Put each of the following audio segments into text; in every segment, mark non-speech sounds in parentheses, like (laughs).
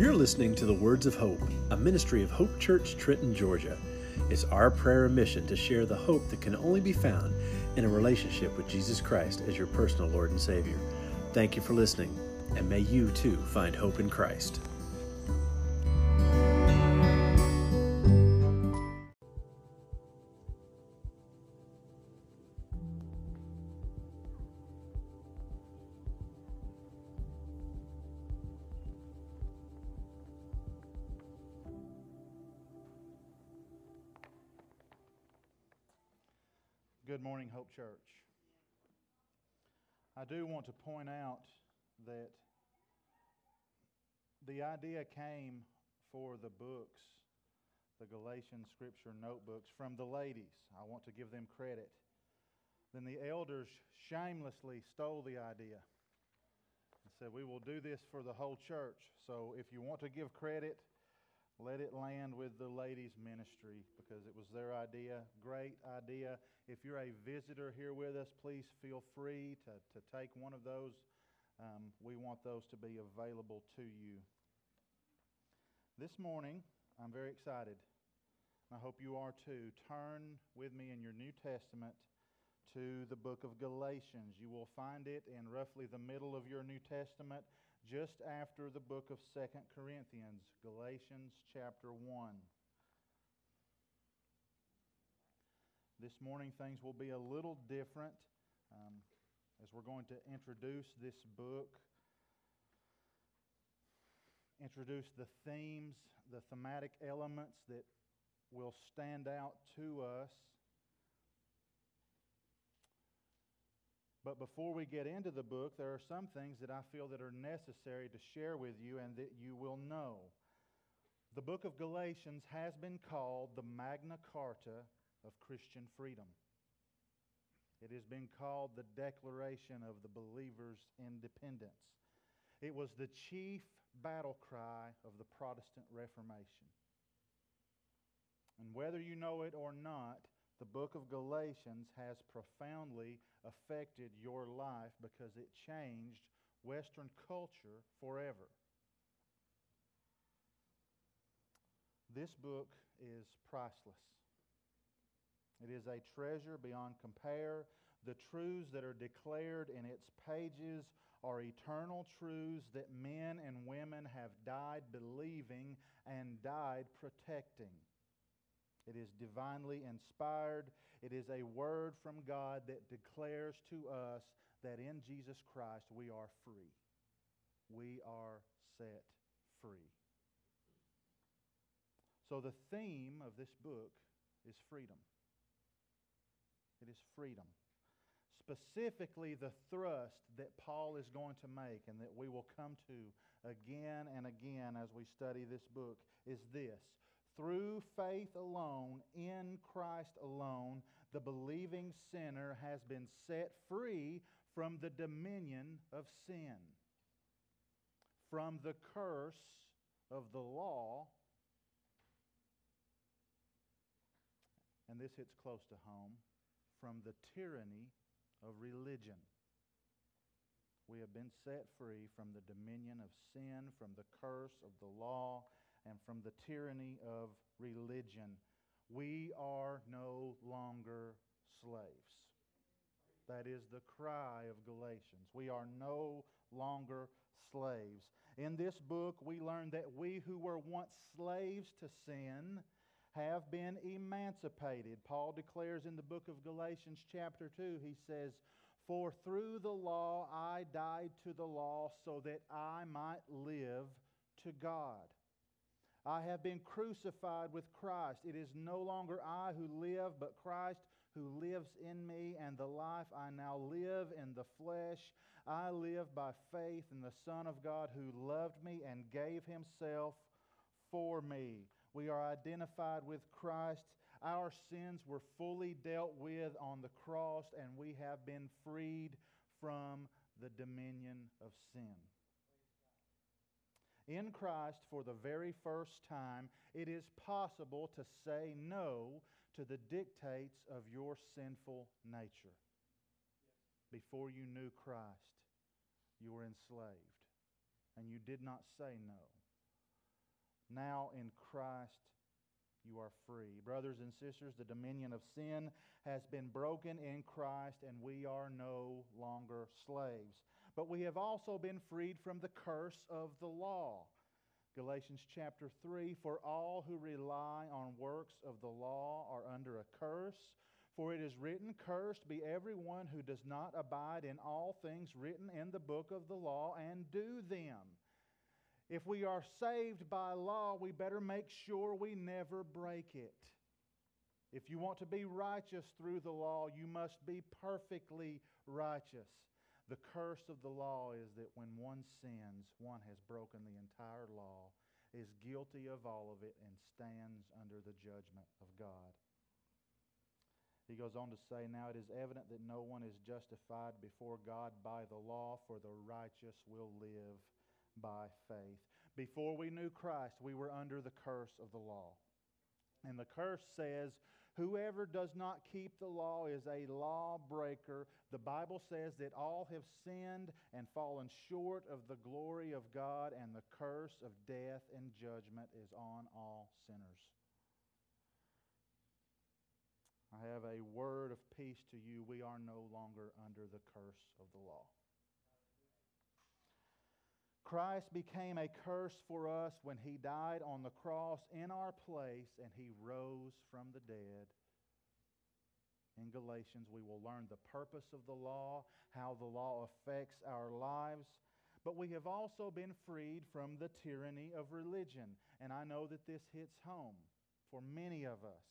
You're listening to the Words of Hope, a ministry of Hope Church, Trenton, Georgia. It's our prayer and mission to share the hope that can only be found in a relationship with Jesus Christ as your personal Lord and Savior. Thank you for listening, and may you too find hope in Christ. Morning, Hope Church. I do want to point out that the idea came for the books, the Galatian scripture notebooks, from the ladies. I want to give them credit. Then the elders shamelessly stole the idea and said, We will do this for the whole church. So if you want to give credit, let it land with the ladies' ministry because it was their idea. Great idea. If you're a visitor here with us, please feel free to, to take one of those. Um, we want those to be available to you. This morning, I'm very excited. I hope you are too. Turn with me in your New Testament to the book of Galatians. You will find it in roughly the middle of your New Testament just after the book of Second Corinthians, Galatians chapter 1. This morning, things will be a little different um, as we're going to introduce this book, introduce the themes, the thematic elements that will stand out to us But before we get into the book, there are some things that I feel that are necessary to share with you and that you will know. The book of Galatians has been called the Magna Carta of Christian freedom. It has been called the Declaration of the Believer's Independence. It was the chief battle cry of the Protestant Reformation. And whether you know it or not, the book of Galatians has profoundly affected your life because it changed Western culture forever. This book is priceless. It is a treasure beyond compare. The truths that are declared in its pages are eternal truths that men and women have died believing and died protecting. It is divinely inspired. It is a word from God that declares to us that in Jesus Christ we are free. We are set free. So, the theme of this book is freedom. It is freedom. Specifically, the thrust that Paul is going to make and that we will come to again and again as we study this book is this through faith alone, in Christ alone, the believing sinner has been set free from the dominion of sin, from the curse of the law. And this hits close to home from the tyranny of religion. We have been set free from the dominion of sin, from the curse of the law and from the tyranny of religion. We are no longer slaves. That is the cry of Galatians. We are no longer slaves. In this book, we learn that we who were once slaves to sin have been emancipated. Paul declares in the book of Galatians, chapter 2, he says, For through the law I died to the law so that I might live to God. I have been crucified with Christ. It is no longer I who live, but Christ who lives in me, and the life I now live in the flesh, I live by faith in the Son of God who loved me and gave himself for me. We are identified with Christ. Our sins were fully dealt with on the cross, and we have been freed from the dominion of sin in Christ for the very first time, it is possible to say no to the dictates of your sinful nature. Before you knew Christ, you were enslaved, and you did not say no. Now in Christ you are free. Brothers and sisters, the dominion of sin has been broken in Christ, and we are no longer slaves. But we have also been freed from the curse of the law. Galatians chapter 3 For all who rely on works of the law are under a curse. For it is written, Cursed be everyone who does not abide in all things written in the book of the law and do them. If we are saved by law, we better make sure we never break it. If you want to be righteous through the law, you must be perfectly righteous. The curse of the law is that when one sins, one has broken the entire law, is guilty of all of it, and stands under the judgment of God. He goes on to say, Now it is evident that no one is justified before God by the law, for the righteous will live by faith. Before we knew Christ, we were under the curse of the law. And the curse says, Whoever does not keep the law is a lawbreaker. The Bible says that all have sinned and fallen short of the glory of God, and the curse of death and judgment is on all sinners. I have a word of peace to you. We are no longer under the curse of the law. Christ became a curse for us when he died on the cross in our place and he rose from the dead. In Galatians, we will learn the purpose of the law, how the law affects our lives. But we have also been freed from the tyranny of religion. And I know that this hits home for many of us.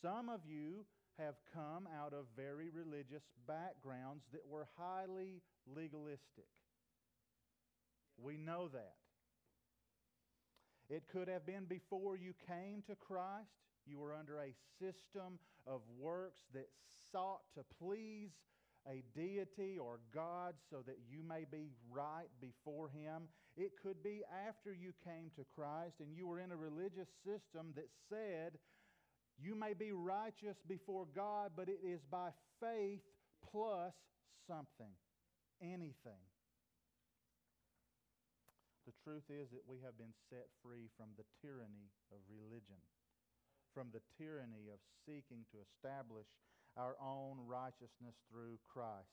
Some of you have come out of very religious backgrounds that were highly legalistic. We know that. It could have been before you came to Christ. You were under a system of works that sought to please a deity or God so that you may be right before Him. It could be after you came to Christ and you were in a religious system that said you may be righteous before God, but it is by faith plus something, anything. The truth is that we have been set free from the tyranny of religion, from the tyranny of seeking to establish our own righteousness through Christ.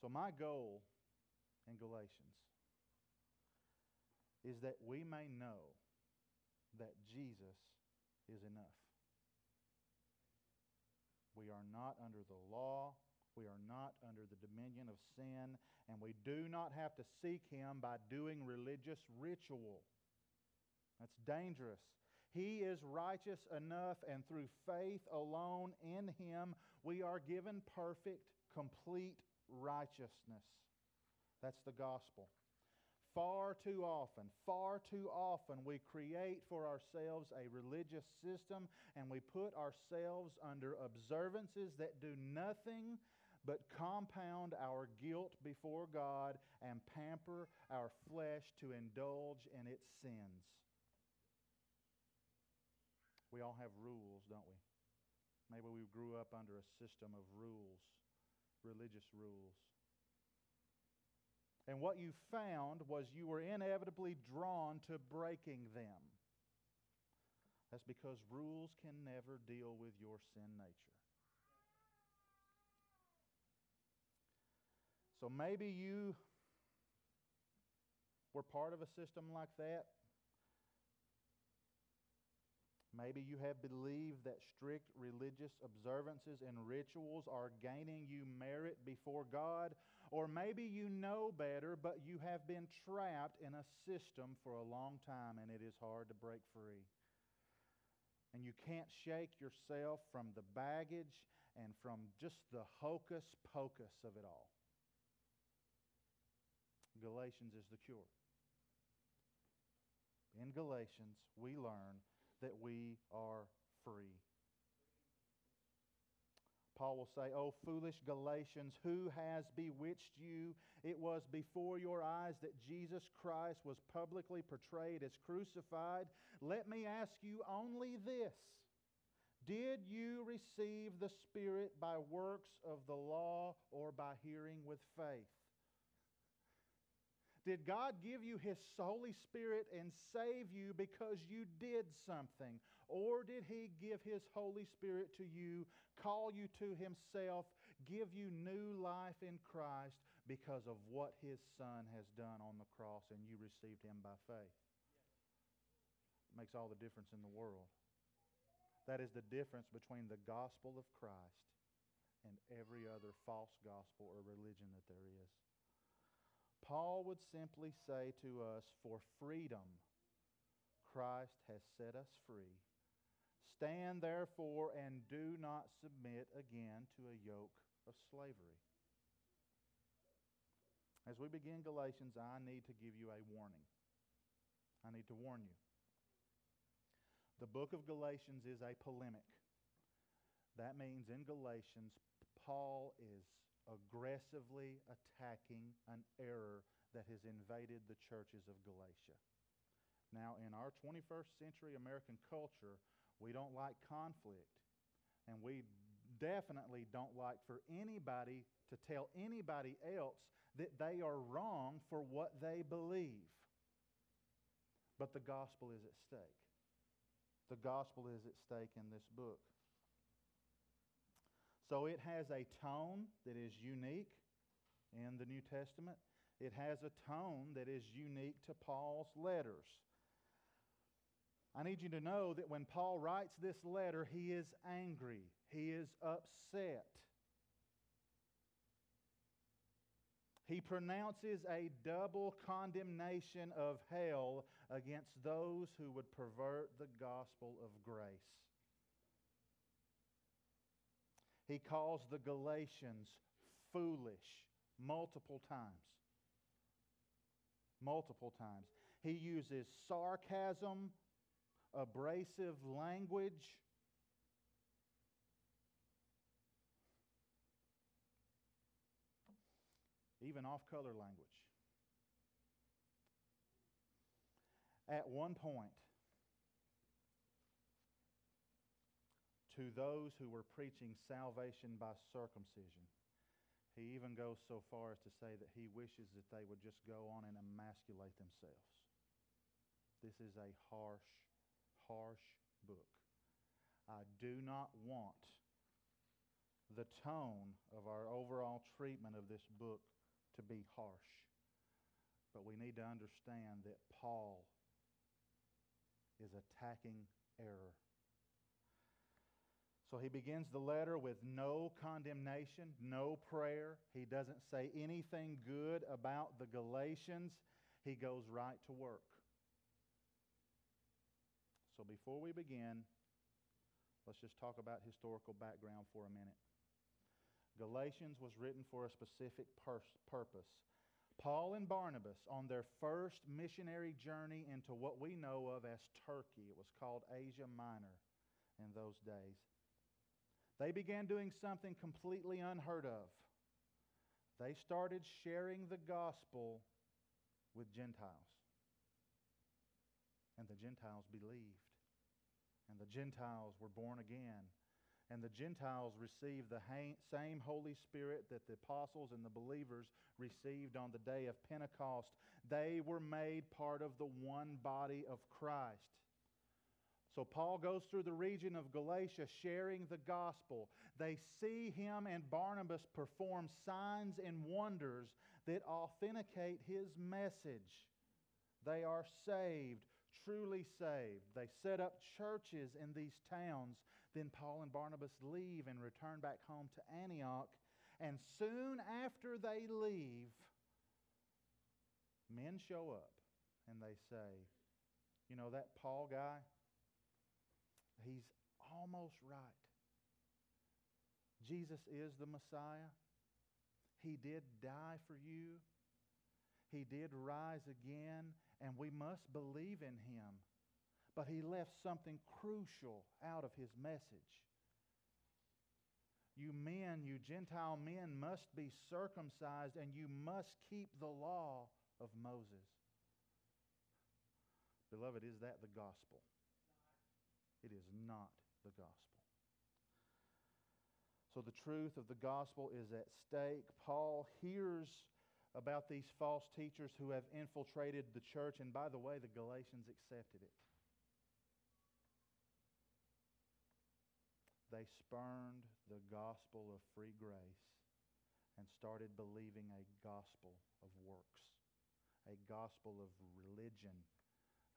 So, my goal in Galatians is that we may know that Jesus is enough. We are not under the law we are not under the dominion of sin, and we do not have to seek Him by doing religious ritual. That's dangerous. He is righteous enough, and through faith alone in Him, we are given perfect, complete righteousness. That's the gospel. Far too often, far too often, we create for ourselves a religious system and we put ourselves under observances that do nothing but compound our guilt before God and pamper our flesh to indulge in its sins. We all have rules, don't we? Maybe we grew up under a system of rules, religious rules. And what you found was you were inevitably drawn to breaking them. That's because rules can never deal with your sin nature. So maybe you were part of a system like that. Maybe you have believed that strict religious observances and rituals are gaining you merit before God. Or maybe you know better, but you have been trapped in a system for a long time and it is hard to break free. And you can't shake yourself from the baggage and from just the hocus pocus of it all. Galatians is the cure. In Galatians, we learn that we are free. Paul will say, Oh, foolish Galatians, who has bewitched you? It was before your eyes that Jesus Christ was publicly portrayed as crucified. Let me ask you only this Did you receive the Spirit by works of the law or by hearing with faith? Did God give you His Holy Spirit and save you because you did something? Or did He give His Holy Spirit to you, call you to Himself, give you new life in Christ because of what His Son has done on the cross and you received Him by faith? It makes all the difference in the world. That is the difference between the gospel of Christ and every other false gospel or religion that there is. Paul would simply say to us, For freedom, Christ has set us free. Stand therefore and do not submit again to a yoke of slavery. As we begin Galatians, I need to give you a warning. I need to warn you. The book of Galatians is a polemic. That means in Galatians, Paul is aggressively attacking an error that has invaded the churches of Galatia. Now, in our 21st century American culture, we don't like conflict. And we definitely don't like for anybody to tell anybody else that they are wrong for what they believe. But the gospel is at stake. The gospel is at stake in this book. So it has a tone that is unique in the New Testament. It has a tone that is unique to Paul's letters. I need you to know that when Paul writes this letter, he is angry, he is upset. He pronounces a double condemnation of hell against those who would pervert the gospel of grace. He calls the Galatians foolish multiple times. Multiple times. He uses sarcasm, abrasive language. Even off color language. At one point, to those who were preaching salvation by circumcision. He even goes so far as to say that he wishes that they would just go on and emasculate themselves. This is a harsh, harsh book. I do not want the tone of our overall treatment of this book to be harsh. But we need to understand that Paul is attacking error so he begins the letter with no condemnation, no prayer. He doesn't say anything good about the Galatians. He goes right to work. So before we begin, let's just talk about historical background for a minute. Galatians was written for a specific purpose. Paul and Barnabas, on their first missionary journey into what we know of as Turkey, it was called Asia Minor in those days, they began doing something completely unheard of. They started sharing the gospel with Gentiles. And the Gentiles believed. And the Gentiles were born again. And the Gentiles received the same Holy Spirit that the apostles and the believers received on the day of Pentecost. They were made part of the one body of Christ. So Paul goes through the region of Galatia sharing the gospel. They see him and Barnabas perform signs and wonders that authenticate his message. They are saved, truly saved. They set up churches in these towns. Then Paul and Barnabas leave and return back home to Antioch. And soon after they leave, men show up and they say, You know that Paul guy? He's almost right. Jesus is the Messiah. He did die for you. He did rise again, and we must believe in him. But he left something crucial out of his message. You men, you Gentile men, must be circumcised and you must keep the law of Moses. Beloved, is that the gospel? It is not the gospel. So the truth of the gospel is at stake. Paul hears about these false teachers who have infiltrated the church. And by the way, the Galatians accepted it. They spurned the gospel of free grace and started believing a gospel of works, a gospel of religion,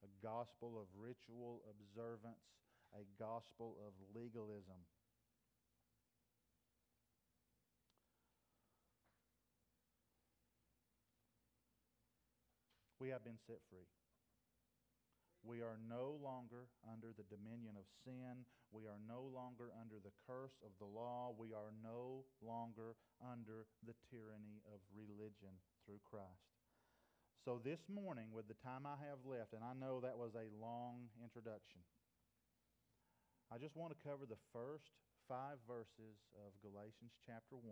a gospel of ritual observance, a gospel of legalism. We have been set free. We are no longer under the dominion of sin. We are no longer under the curse of the law. We are no longer under the tyranny of religion through Christ. So, this morning, with the time I have left, and I know that was a long introduction, I just want to cover the first five verses of Galatians chapter 1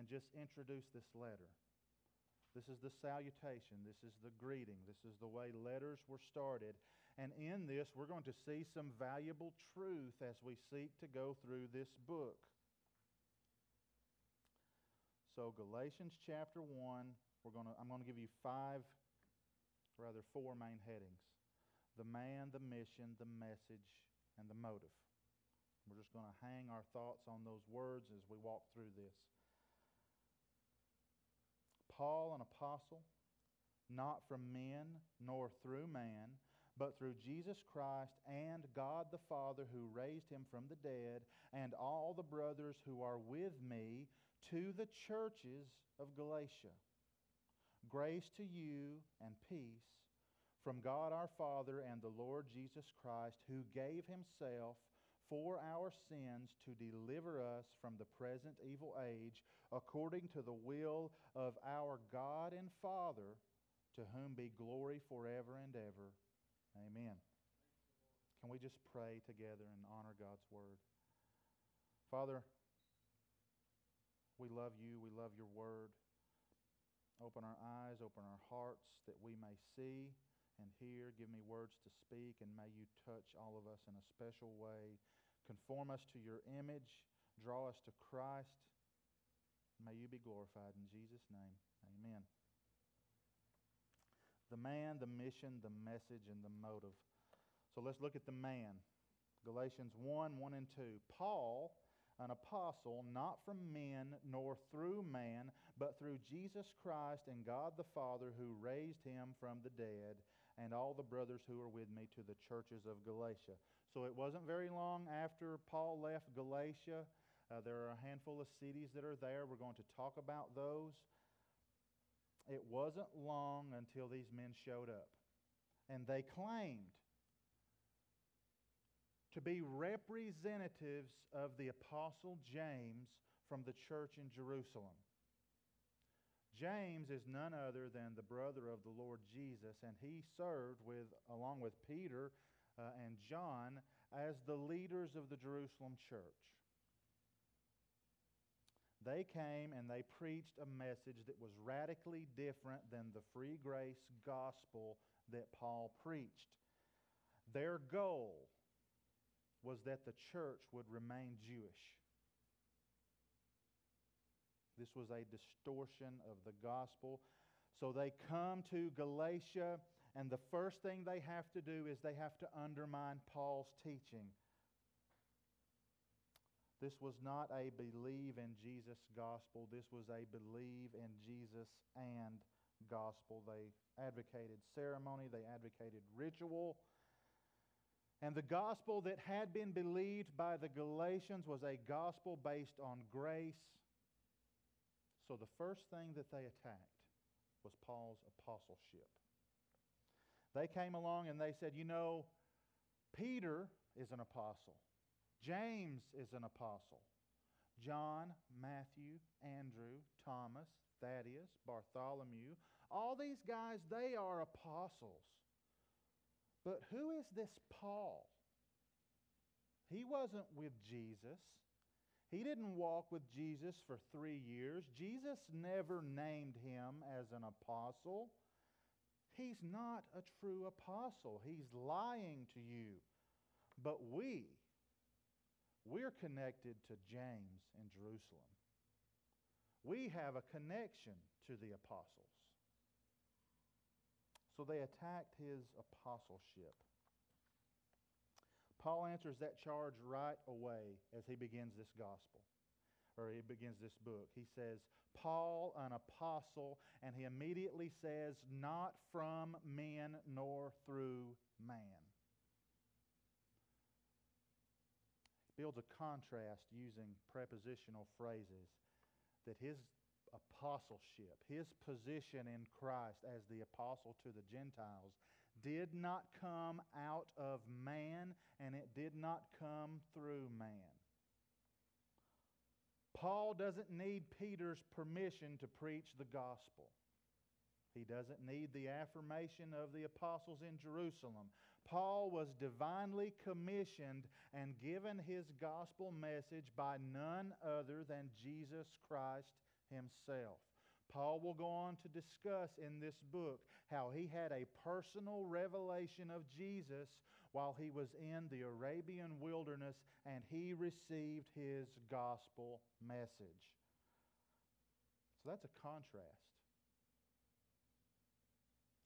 and just introduce this letter. This is the salutation. This is the greeting. This is the way letters were started. And in this, we're going to see some valuable truth as we seek to go through this book. So, Galatians chapter 1, we're going to, I'm going to give you five, rather, four main headings the man, the mission, the message, and the motive. We're just going to hang our thoughts on those words as we walk through this. Paul, an apostle, not from men nor through man, but through Jesus Christ and God the Father who raised him from the dead, and all the brothers who are with me to the churches of Galatia. Grace to you and peace from God our Father and the Lord Jesus Christ, who gave himself for our sins to deliver us from the present evil age, according to the will of our God and Father, to whom be glory forever and ever. Amen. Can we just pray together and honor God's word? Father, we love you. We love your word. Open our eyes, open our hearts that we may see and hear. Give me words to speak, and may you touch all of us in a special way. Conform us to your image. Draw us to Christ. May you be glorified in Jesus' name. Amen. The man, the mission, the message, and the motive. So let's look at the man. Galatians 1 1 and 2. Paul, an apostle, not from men nor through man, but through Jesus Christ and God the Father who raised him from the dead and all the brothers who are with me to the churches of Galatia. So it wasn't very long after Paul left Galatia. Uh, there are a handful of cities that are there. We're going to talk about those. It wasn't long until these men showed up. And they claimed to be representatives of the Apostle James from the church in Jerusalem. James is none other than the brother of the Lord Jesus, and he served with, along with Peter uh, and John as the leaders of the Jerusalem church. They came and they preached a message that was radically different than the free grace gospel that Paul preached. Their goal was that the church would remain Jewish. This was a distortion of the gospel. So they come to Galatia, and the first thing they have to do is they have to undermine Paul's teaching. This was not a believe in Jesus gospel. This was a believe in Jesus and gospel. They advocated ceremony, they advocated ritual. And the gospel that had been believed by the Galatians was a gospel based on grace so the first thing that they attacked was Paul's apostleship. They came along and they said, you know, Peter is an apostle, James is an apostle, John, Matthew, Andrew, Thomas, Thaddeus, Bartholomew, all these guys, they are apostles. But who is this Paul? He wasn't with Jesus. He didn't walk with Jesus for three years. Jesus never named him as an apostle. He's not a true apostle. He's lying to you. But we, we're connected to James in Jerusalem. We have a connection to the apostles. So they attacked his apostleship. Paul answers that charge right away as he begins this gospel, or he begins this book. He says, Paul, an apostle, and he immediately says, Not from men nor through man. He builds a contrast using prepositional phrases that his apostleship, his position in Christ as the apostle to the Gentiles, did not come out of man and it did not come through man. Paul doesn't need Peter's permission to preach the gospel. He doesn't need the affirmation of the apostles in Jerusalem. Paul was divinely commissioned and given his gospel message by none other than Jesus Christ himself. Paul will go on to discuss in this book how he had a personal revelation of Jesus while he was in the Arabian wilderness and he received his gospel message. So that's a contrast.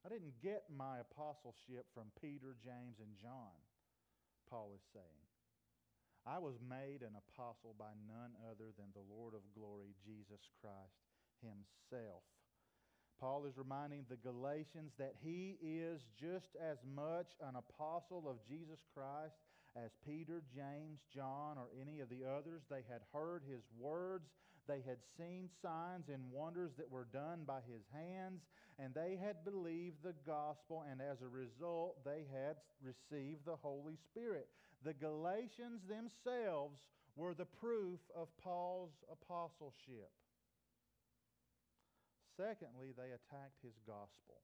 I didn't get my apostleship from Peter, James, and John, Paul is saying. I was made an apostle by none other than the Lord of glory, Jesus Christ himself. Paul is reminding the Galatians that he is just as much an apostle of Jesus Christ as Peter, James, John, or any of the others. They had heard his words, they had seen signs and wonders that were done by his hands, and they had believed the gospel, and as a result, they had received the Holy Spirit. The Galatians themselves were the proof of Paul's apostleship. Secondly, they attacked his gospel.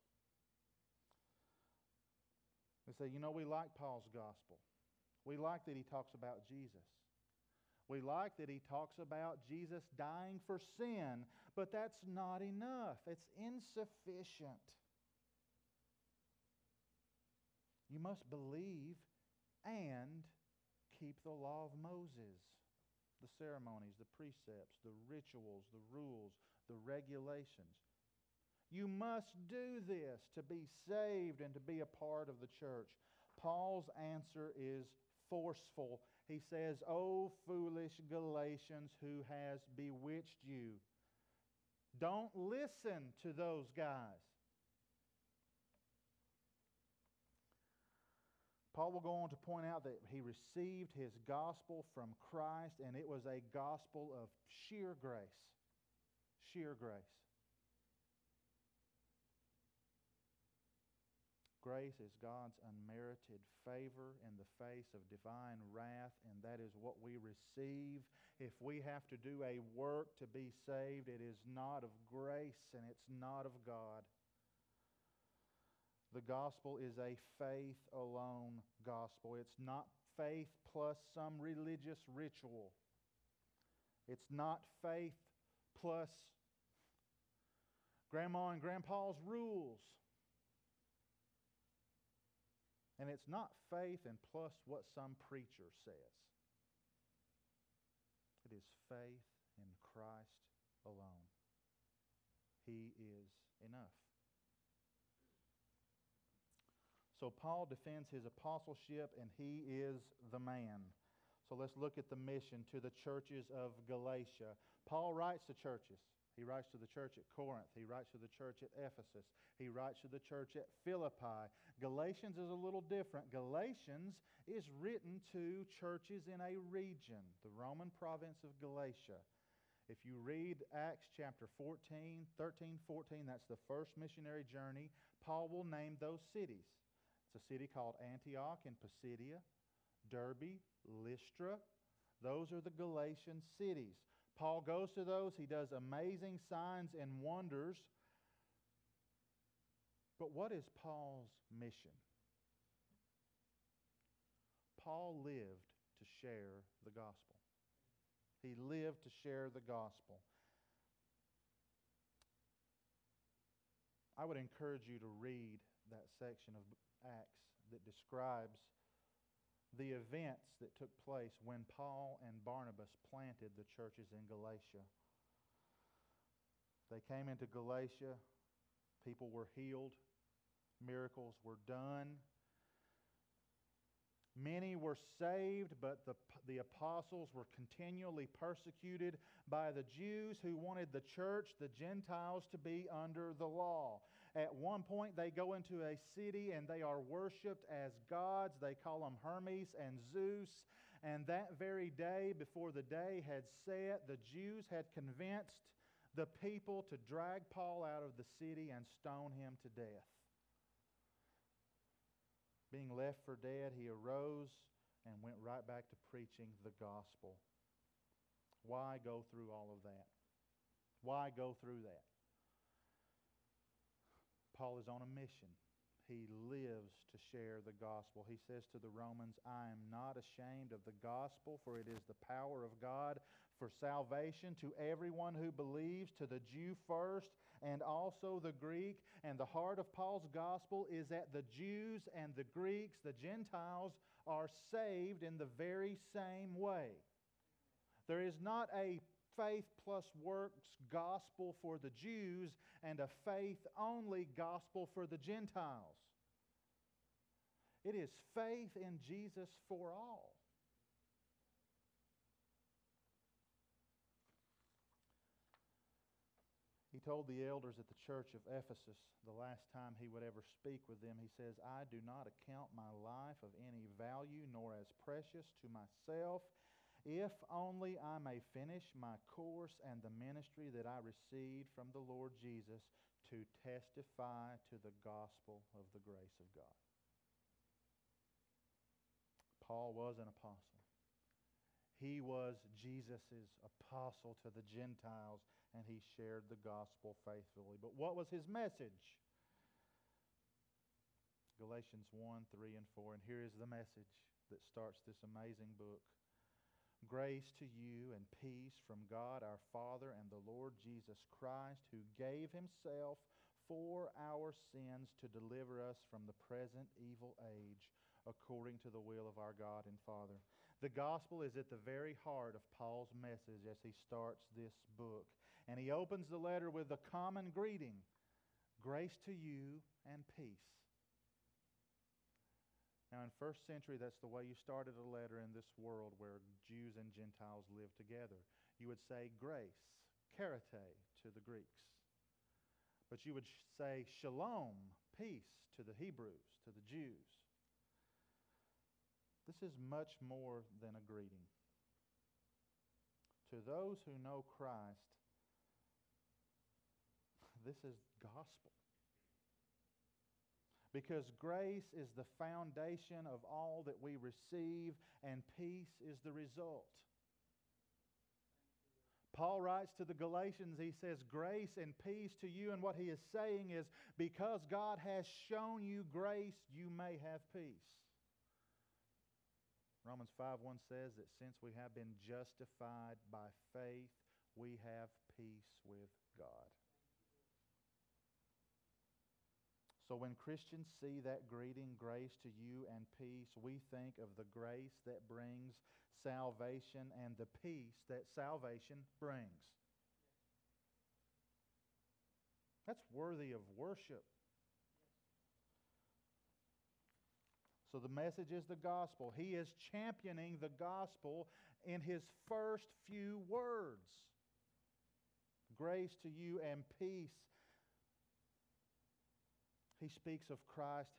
They say, you know, we like Paul's gospel. We like that he talks about Jesus. We like that he talks about Jesus dying for sin, but that's not enough. It's insufficient. You must believe and keep the law of Moses the ceremonies, the precepts, the rituals, the rules, the regulations. You must do this to be saved and to be a part of the church. Paul's answer is forceful. He says, O foolish Galatians, who has bewitched you? Don't listen to those guys. Paul will go on to point out that he received his gospel from Christ, and it was a gospel of sheer grace. Sheer grace. Grace is God's unmerited favor in the face of divine wrath, and that is what we receive. If we have to do a work to be saved, it is not of grace and it's not of God. The gospel is a faith alone gospel. It's not faith plus some religious ritual. It's not faith plus grandma and grandpa's rules. And it's not faith and plus what some preacher says. It is faith in Christ alone. He is enough. So Paul defends his apostleship, and he is the man. So let's look at the mission to the churches of Galatia. Paul writes to churches. He writes to the church at Corinth. He writes to the church at Ephesus. He writes to the church at Philippi. Galatians is a little different. Galatians is written to churches in a region, the Roman province of Galatia. If you read Acts chapter 14, 13, 14, that's the first missionary journey, Paul will name those cities. It's a city called Antioch in Pisidia, Derbe, Lystra. Those are the Galatian cities. Paul goes to those, he does amazing signs and wonders. But what is Paul's mission? Paul lived to share the gospel. He lived to share the gospel. I would encourage you to read that section of Acts that describes the events that took place when Paul and Barnabas planted the churches in Galatia. They came into Galatia, people were healed, miracles were done. Many were saved, but the, the apostles were continually persecuted by the Jews who wanted the church, the Gentiles, to be under the law. At one point, they go into a city and they are worshiped as gods. They call them Hermes and Zeus. And that very day, before the day had set, the Jews had convinced the people to drag Paul out of the city and stone him to death. Being left for dead, he arose and went right back to preaching the gospel. Why go through all of that? Why go through that? Paul is on a mission. He lives to share the gospel. He says to the Romans, I am not ashamed of the gospel, for it is the power of God for salvation to everyone who believes, to the Jew first, and also the Greek. And the heart of Paul's gospel is that the Jews and the Greeks, the Gentiles, are saved in the very same way. There is not a faith plus works gospel for the Jews and a faith only gospel for the Gentiles. It is faith in Jesus for all. Told the elders at the church of Ephesus the last time he would ever speak with them, he says, I do not account my life of any value nor as precious to myself, if only I may finish my course and the ministry that I received from the Lord Jesus to testify to the gospel of the grace of God. Paul was an apostle. He was Jesus' apostle to the Gentiles and he shared the gospel faithfully. But what was his message? Galatians 1, 3, and 4. And here is the message that starts this amazing book. Grace to you and peace from God our Father and the Lord Jesus Christ, who gave himself for our sins to deliver us from the present evil age according to the will of our God and Father. The gospel is at the very heart of Paul's message as he starts this book. And he opens the letter with the common greeting grace to you and peace. Now, in first century, that's the way you started a letter in this world where Jews and Gentiles live together. You would say grace, charite to the Greeks. But you would say shalom, peace to the Hebrews, to the Jews. This is much more than a greeting. To those who know Christ, this is gospel. Because grace is the foundation of all that we receive, and peace is the result. Paul writes to the Galatians, he says, Grace and peace to you. And what he is saying is, because God has shown you grace, you may have peace. Romans 5 1 says that since we have been justified by faith, we have peace with God. So when Christians see that greeting, grace to you and peace, we think of the grace that brings salvation and the peace that salvation brings. That's worthy of worship. So the message is the gospel. He is championing the gospel in his first few words. Grace to you and peace he speaks of Christ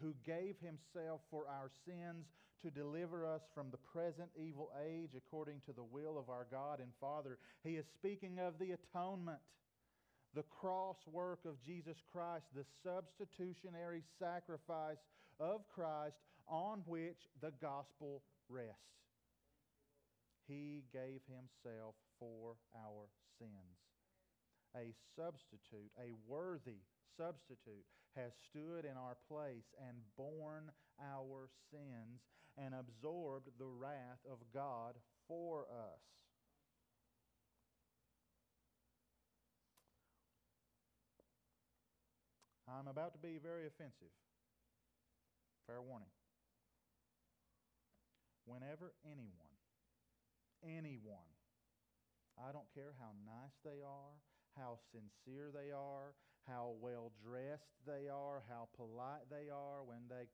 who gave himself for our sins to deliver us from the present evil age according to the will of our God and Father. He is speaking of the atonement, the cross work of Jesus Christ, the substitutionary sacrifice of Christ on which the gospel rests. He gave himself for our sins. A substitute, a worthy substitute, has stood in our place and borne our sins and absorbed the wrath of God for us. I'm about to be very offensive. Fair warning. Whenever anyone, anyone, I don't care how nice they are, how sincere they are, how well dressed they are, how polite they are when they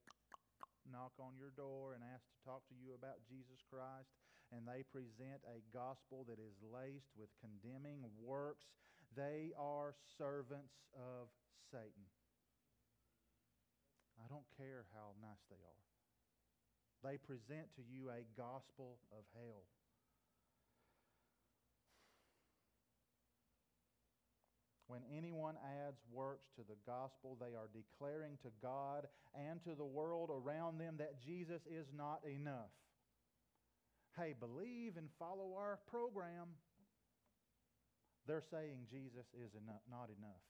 knock on your door and ask to talk to you about Jesus Christ, and they present a gospel that is laced with condemning works, they are servants of Satan. I don't care how nice they are. They present to you a gospel of hell. When anyone adds works to the gospel, they are declaring to God and to the world around them that Jesus is not enough. Hey, believe and follow our program. They're saying Jesus is enough, not enough.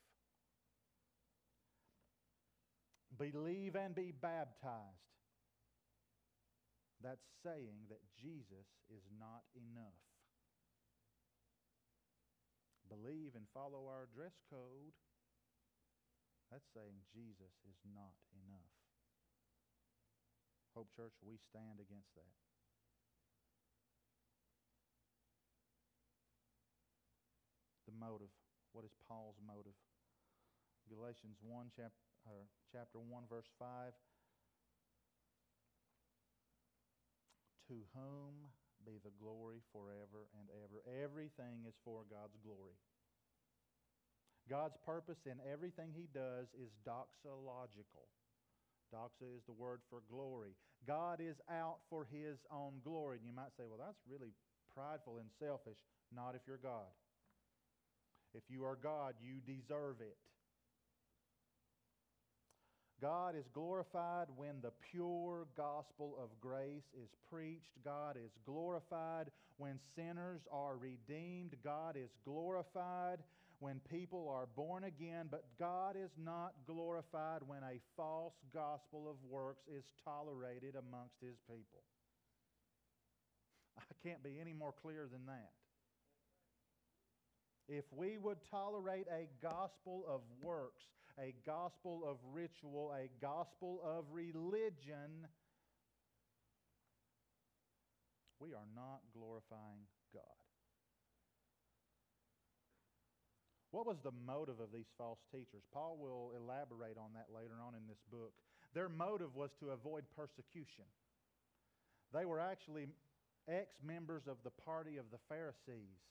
Believe and be baptized. That's saying that Jesus is not enough believe and follow our dress code, that's saying Jesus is not enough. Hope Church, we stand against that. The motive. What is Paul's motive? Galatians 1, chap- chapter 1, verse 5. To whom be the glory forever and ever. Everything is for God's glory. God's purpose in everything He does is doxological. Doxa is the word for glory. God is out for His own glory. And you might say, well, that's really prideful and selfish. Not if you're God. If you are God, you deserve it. God is glorified when the pure gospel of grace is preached. God is glorified when sinners are redeemed. God is glorified when people are born again. But God is not glorified when a false gospel of works is tolerated amongst His people. I can't be any more clear than that. If we would tolerate a gospel of works, a gospel of ritual, a gospel of religion, we are not glorifying God. What was the motive of these false teachers? Paul will elaborate on that later on in this book. Their motive was to avoid persecution. They were actually ex members of the party of the Pharisees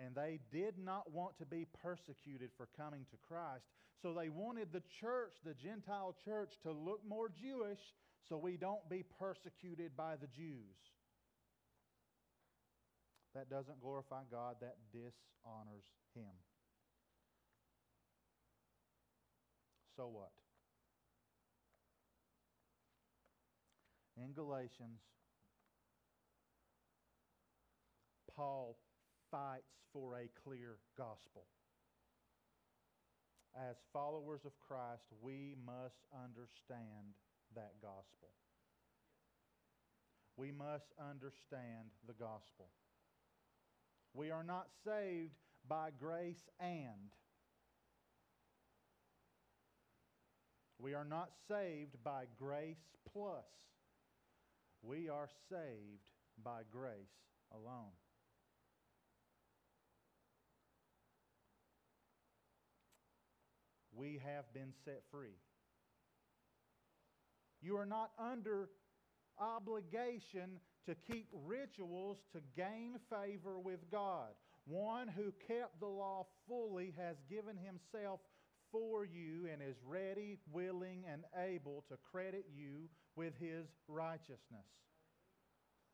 and they did not want to be persecuted for coming to Christ. So they wanted the church, the Gentile church, to look more Jewish so we don't be persecuted by the Jews. That doesn't glorify God, that dishonors Him. So what? In Galatians, Paul fights for a clear gospel. As followers of Christ, we must understand that gospel. We must understand the gospel. We are not saved by grace and. We are not saved by grace plus. We are saved by grace alone. We have been set free. You are not under obligation to keep rituals to gain favor with God. One who kept the law fully has given himself for you and is ready, willing, and able to credit you with his righteousness.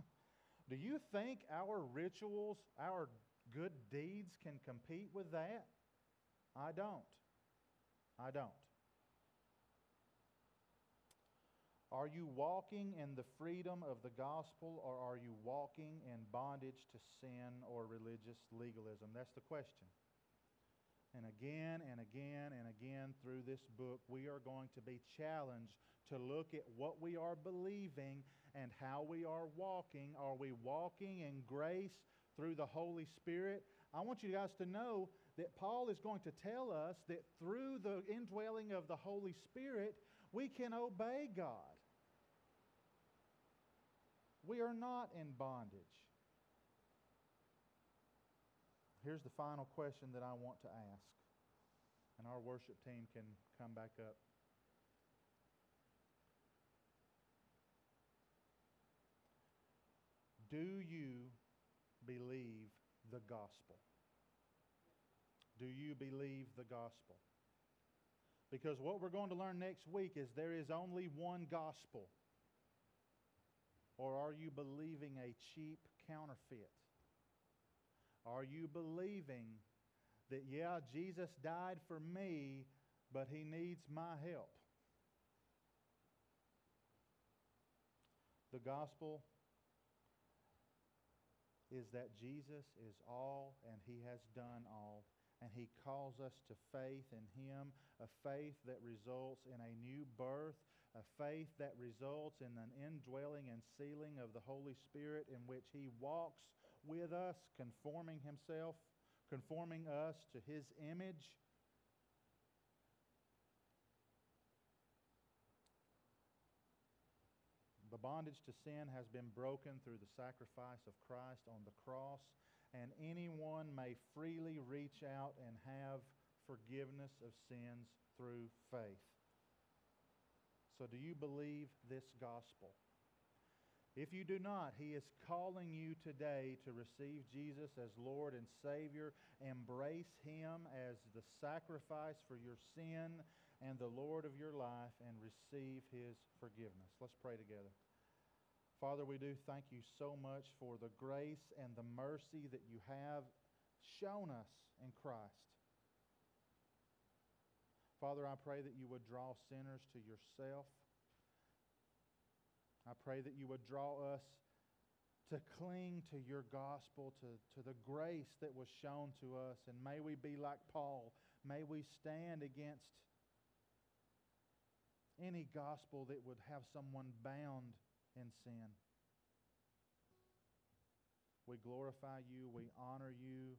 (laughs) Do you think our rituals, our good deeds can compete with that? I don't. I don't. Are you walking in the freedom of the gospel or are you walking in bondage to sin or religious legalism? That's the question. And again and again and again through this book, we are going to be challenged to look at what we are believing and how we are walking. Are we walking in grace through the Holy Spirit? I want you guys to know that Paul is going to tell us that through the indwelling of the Holy Spirit, we can obey God. We are not in bondage. Here's the final question that I want to ask, and our worship team can come back up. Do you believe the gospel? Do you believe the gospel? Because what we're going to learn next week is there is only one gospel. Or are you believing a cheap counterfeit? Are you believing that, yeah, Jesus died for me, but he needs my help? The gospel is that Jesus is all and he has done all. And he calls us to faith in him, a faith that results in a new birth, a faith that results in an indwelling and sealing of the Holy Spirit in which he walks with us, conforming himself, conforming us to his image. The bondage to sin has been broken through the sacrifice of Christ on the cross, and anyone may freely reach out and have forgiveness of sins through faith. So, do you believe this gospel? If you do not, He is calling you today to receive Jesus as Lord and Savior. Embrace Him as the sacrifice for your sin and the Lord of your life and receive His forgiveness. Let's pray together. Father, we do thank you so much for the grace and the mercy that you have shown us in Christ. Father, I pray that you would draw sinners to yourself. I pray that you would draw us to cling to your gospel, to, to the grace that was shown to us. And may we be like Paul. May we stand against any gospel that would have someone bound in sin. We glorify you, we honor you,